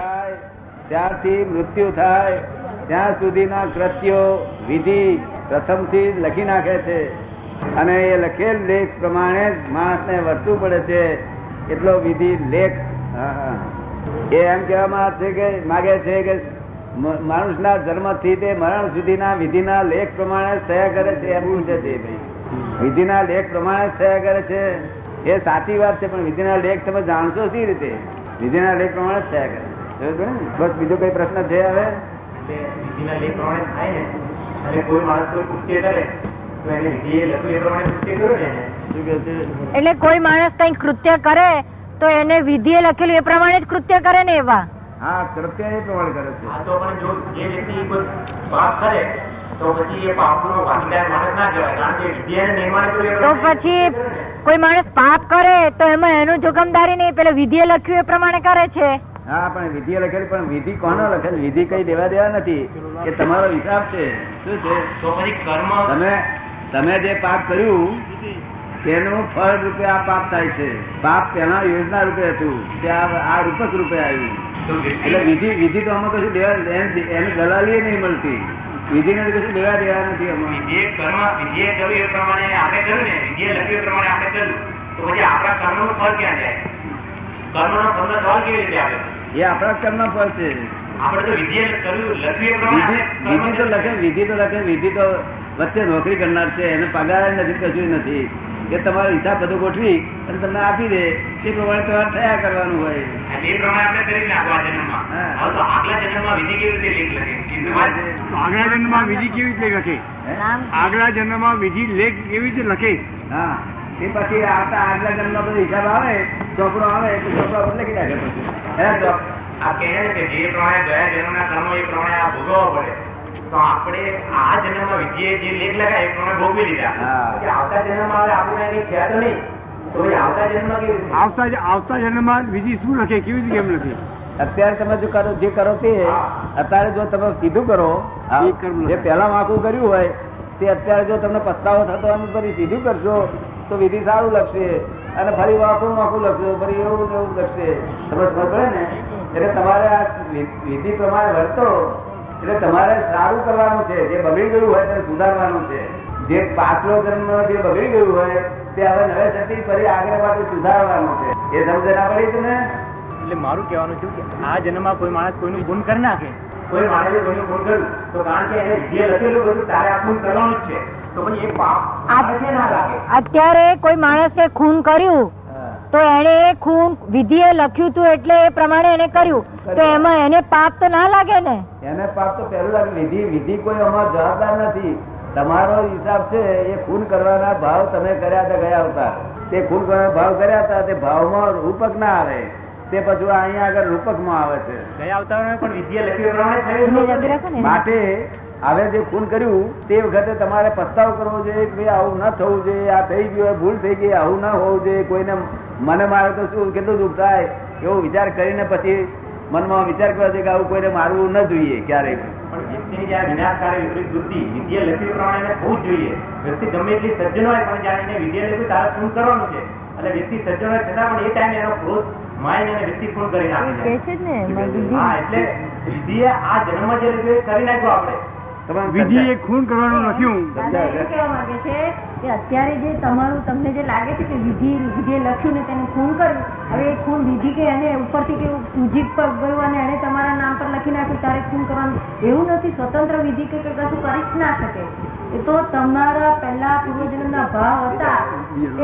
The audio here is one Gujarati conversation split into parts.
થાય, ત્યારથી મૃત્યુ થાય. ત્યાં સુધીના કૃત્યો, વિધિ પ્રથમથી લખી નાખે છે. અને એ લખેલ લેખ પ્રમાણે જ માણસને વર્તવું પડે છે. એટલો વિધિ લેખ. એ એમ કહેવામાં છે કે, માગે છે કે માણસના જન્મથી તે મરણ સુધીના વિધિના લેખ પ્રમાણે થયા કરે છે એમ પૂછે છે ભાઈ. વિધિના લેખ પ્રમાણે થયા કરે છે. એ સાચી વાત છે, પણ વિધિના લેખ તમે જાણશો સી રીતે? વિધિના લેખ પ્રમાણે થયા કરે. ને? બસ બીજો કઈ પ્રશ્ન છે હવે? કે વિધિના લેખ પ્રમાણે થાય ને. અને કોઈ માણસ કોઈ કૃત્ય કરે તો એને વિધિએ એ પ્રમાણે કૃત્ય કર્યું ને. એને. શું કે છે? એટલે કોઈ માણસ કઈ કૃત્ય કરે તો એને વિધિએ લખેલું એ પ્રમાણે જ કૃત્ય કરે ને એવા? હા કૃત્ય એ પ્રમાણે કરે છે. તો પણ જો જે વ્યક્તિ પાપ કરે તો પછી એ પાપનો ભાગીદાર માણસ ના કહેવાય. કારણ કે વિધિ નિર્માણ તો પછી કોઈ માણસ પાપ કરે તો એમાં એનું જોખમદારી નહીં પેલા વિધિએ લખ્યું એ પ્રમાણે કરે છે. હા પણ વિધિ લખેલી પણ વિધિ કોનો લખેલ? વિધિ કઈ દેવા દેવા નથી. એ તમારો હિસાબ છે. શું છે? કર્મ તમે તમે જે પાપ કર્યું તેનું ફળ રૂપે આ પાપ થાય છે. પાપ તેના યોજના રૂપે હતું તે આ રૂપક રૂપે આવ્યું. એટલે વિધિ વિધિ તો આમાં કશું દેવા એને દલાલી નહીં મળતી. વિધિ ને કશું દેવા દેવા નથી વિધિએ કર્મ વિધિએ કર્યું એ પ્રમાણે આપણે કર્યું ને વિધિએ લખ્યું એ પ્રમાણે આપણે કર્યું. તો પછી આપણા કર્મનું ફળ ક્યાં જાય? કર્મનો ફળ કેવી રીતે આવે? એ આપણા કર્મ ફળ છે. આપણે તો વિધિએ કર્યું લખ્યું એ પ્રમાણે વિધિ તો લખે વિધિ તો લખે વિધિ તો વચ્ચે નોકરી કરનાર છે એને પગાર નથી કશું નથી. કે તમારો હિસાબ બધો ગોઠવી અને તમને આપી દે એ પ્રમાણે તમારે થયા કરવાનું હોય. એ પ્રમાણે આપણે કરી નાખવા આ જન્મમાં. હા. હવે તો આગલા જન્મમાં વિધિ કેવી રીતે લેખ. આગલા જન્મમાં વિધિ કેવી રીતે લખે? હે? આગલા જન્મમાં વિધિ લેખ કેવી રીતે લખે? હા. એ પછી આવતા આગલા જન્મ બધો હિસાબ આવે ચોપડો આવે તો ચોપડા પર લખી નાખે પછી. આ કહે કે જે પ્રમાણે ગયા જન્મના કર્મો એ પ્રમાણે આ ભોગવવા પડે. તો આપણે આ જન્મમાં વિધિએ જે લેખ લગાય એ પ્રમાણે ભોગવી લીધા. આવતા જન્મમાં આપણે એની છે તો નહીં આવતા જન્મમાં કેવી રીતે? આવતા આવતા જન્મમાં વિધિ શું લખે? કેવી રીતે કેમ લખે? અત્યારે તમે જો કરો જે કરો તે અત્યારે જો તમે સીધું કરો જે પહેલા વાંકું કર્યું હોય તે અત્યારે જો તમને પસ્તાવો થતો હોય અને સીધું કરશો તો વિધિ સારું લખશે. અને ફરી વાંકું વાંકું લખશો ફરી એવું એવું લખશે. તમે ખબર ને? એટલે તમારે આ વિધિ પ્રમાણે વર્તો, એટલે તમારે સારું કરવાનું છે. જે બગડી ગયું હોય તેને સુધારવાનું છે. જે પાછલો જન્મ જે બગડી ગયું હોય, તે હવે નવે સતી ફરી આગળ પાછું સુધારવાનું છે. એ સમજ ના પડી તમને? એટલે મારું કહેવાનું છું કે આ જન્મમાં કોઈ માણસ કોઈનું ગુણ કરી નાખે. કોઈ માણસે કોઈનું ગુણ કર્યું તો કારણ કે એને જે લખેલું બધું તારે આ ગુણ કરવાનું જ છે. તો પછી એ પાપ આ- ના લાગે? અત્યારે કોઈ માણસે ખૂન કર્યું તો એને એ ખૂન વિધિએ લખ્યું હતું એટલે એ પ્રમાણે એને કર્યું. તો એમાં એને પાપ તો ના લાગે ને? એને પાપ તો પહેલું લાગે. વિધિ વિધિ કોઈ અમાર જવાબદાર નથી. તમારો હિસાબ છે એ ખૂન કરવાના ભાવ તમે કર્યા હતા ગયા હતા. તે ખૂન કરવાના ભાવ કર્યા હતા તે ભાવમાં રૂપક ના આવે. તે પછી અહીંયા આગળ રૂપકમાં આવે છે. ગયા અવતારમાં પણ. માટે હવે જે ખૂન કર્યું તે વખતે તમારે પસ્તાવ કરવો જોઈએ કે ભાઈ આવું ન થવું જોઈએ આ થઈ ગયું ભૂલ થઈ ગઈ આવું ન હોવું જોઈએ કોઈને મને મારે તો શું કેટલું દુઃખ થાય એવો વિચાર કરીને પછી મનમાં વિચાર કરવા છે કે આવું કોઈને મારવું ન જોઈએ ક્યારેક પણ વ્યક્તિની જ્યારે વિનાશકારી વિપરીત બુદ્ધિ વિધિએ લખ્યું પ્રમાણે જોઈએ. વ્યક્તિ ગમે એટલી સજ્જન હોય પણ જાણીને વિદ્યા લખી તારે શું કરવાનું છે. એટલે વ્યક્તિ સજ્જન હોય છતાં પણ એ ટાઈમે એનો ક્રોધ માઇન્ડ અને વ્યક્તિ પૂર્ણ કરી નાખે છે. હા એટલે વિધિએ આ જન્મ જે કરી નાખ્યો આપણે તમારે વિધિ એ ખૂન કરવાનું લખ્યું. દાદા માંગે છે કે અત્યારે જે તમારું તમને જે લાગે છે કે વિધિ વિધિએ લખ્યું ને તેનું ખૂન કર્યું હવે એ ખૂન વિધિ કે એને ઉપરથી કે સુજીત પર ગયું અને એને તમારા નામ પર લખી નાખ્યું તારે ખૂન કરવાનું. એવું નથી સ્વતંત્ર વિધિ કે કે કશું કરી જ ના શકે. એ તો તમારા પહેલા પૂર્વજન્મના ભાવ હતા.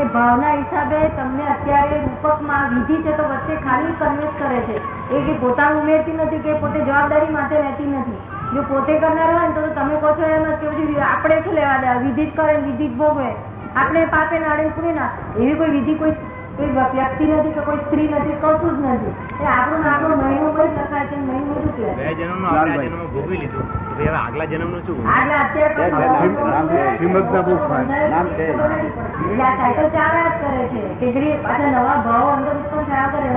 એ ભાવના હિસાબે તમને અત્યારે રૂપકમાં વિધિ છે તો વચ્ચે ખાલી કન્વેન્સ કરે છે. એ કે પોતાનું ઉમેરતી નથી કે પોતે જવાબદારી માટે રહેતી નથી. જો પોતે કરનાર હોય ને તો તમે કહો છો એમ જ કે પછી આપણે શું લેવા દે વિધિત કરે ને ભોગવે. આપણે પાપે નાડે પૂરી ના એવી કોઈ વિધિ કોઈ કોઈ વ્યક્તિ નથી કે કોઈ સ્ત્રી નથી કશું જ નથી. એ આપણું ને આપણું મહિનો કોઈ શકાય છે મહિનો શું આપણે આ જન્મમાં ભોગવી લીધું. તો ભાઈ હવે આગલા જન્મનું શું? આગલા અત્યારે બે જ કરે છે કે જે પાછા નવા ભાવ અંદર ઉત્પન્ન થયા કરે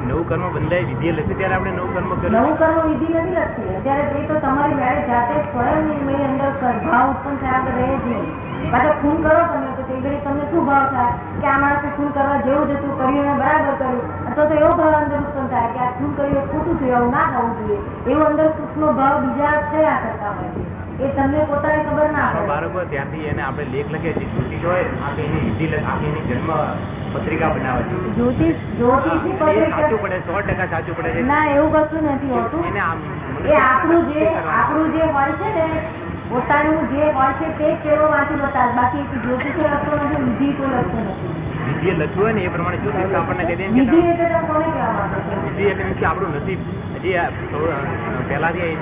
નવું કર્મ બંધાય વિધિ લખ્યું ત્યારે આપણે નવું કર્મ કર્યું. નવું કર્મ વિધિ નથી લખતી અત્યારે તે તો તમારી મેળે જાતે સ્વયં એની અંદર કર- ભાવ ઉત્પન્ન થયા કરે જ નહીં પાછા ખૂન કરો તમે તો તે ઘડી તમને શું ભાવ થાય? કે આ માણસે ખૂન કરવા જેવું જ હતું કર્યું એને બરાબર કર્યું. અથવા તો એવો ભાવ અંદર ઉત્પન્ન થાય કે આ ખૂન કર્યું એ ખોટું થયું એવું ના થવું જોઈએ. એવું અંદર સુખનો ભાવ બીજા થયા કરતા હોય છે. એ તમને પોતાને ખબર ના પડે. બાળકો ત્યાંથી એને આપણે લેખ લખે છે જ્યોતિષ હોય આપણે એની વિધિ આપણે એની જન્મ પત્રિકા બનાવે છે. જ્યોતિષ જ્યોતિષની એ સાચું પડે સો ટકા સાચું પડે છે. ના એવું કશું નથી હોતું. એ આપણું જે આપણું જે હોય છે ને પોતાનું જે હોય છે તે કેવો વાંચી બતાવે બાકી જ્યોતિષ લખતો નથી વિધિ કોઈ લખતો નથી. હોય ને એ પ્રમાણે જ્યોતિષ આપણને કહી દે વિધિ એટલે કોને કહેવા માંગો છો? વિધિ એટલે કે આપણું નસીબ. હજી પહેલાથી.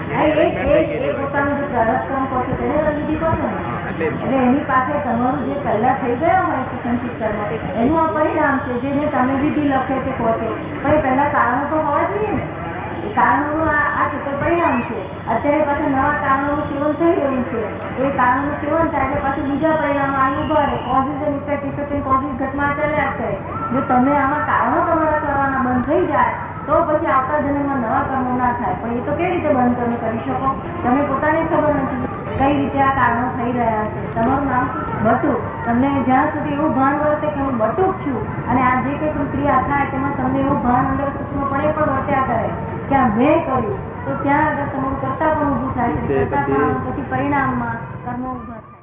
પોતાનું જે પ્રારબ્ધ કહો છો તેને વિધિ કહો છો એટલે એની પાસે તમારું જે પહેલા થઈ ગયા હોય છે સંચિત કર્મ એનું આ પરિણામ છે જેને તમે વિધિ લખે તે કહો છો. પણ પહેલા કારણો તો હોવા જોઈએ ને. કારણો આ આ છે તે પરિણામ છે અત્યારે પાછું નવા કારણોનું સેવન થઈ રહ્યું છે. એ કારણોનું સેવન થાય એટલે બીજા પરિણામો આવી ઊભા રહે કોઝિસ એન્ડ ઇફેક્ટ ઇફેક્ટ ચાલ્યા કરે. જો તમે આમાં કારણો તમારા કરવાના બંધ થઈ જાય, તો પછી આવતા જન્મમાં નવા કર્મો ના થાય. પણ એ તો કેવી રીતે બંધ તમે કરી શકો? તમે પોતાને ખબર નથી કઈ રીતે આ કારણો થઈ રહ્યા છે. તમારું નામ બટુક. તમને જ્યાં સુધી એવું ભાન વર્તે કે હું બટુક છું, અને આ જે કંઈ ક્રિયા થાય તેમાં તમને એવું ભાન અંદર સૂક્ષ્મપણે પણ વર્ત્યા કરે કે આ મેં કર્યું, તો ત્યાં આગળ તમારું કરતા છે. પછી- પરિણામમાં કર્મો થાય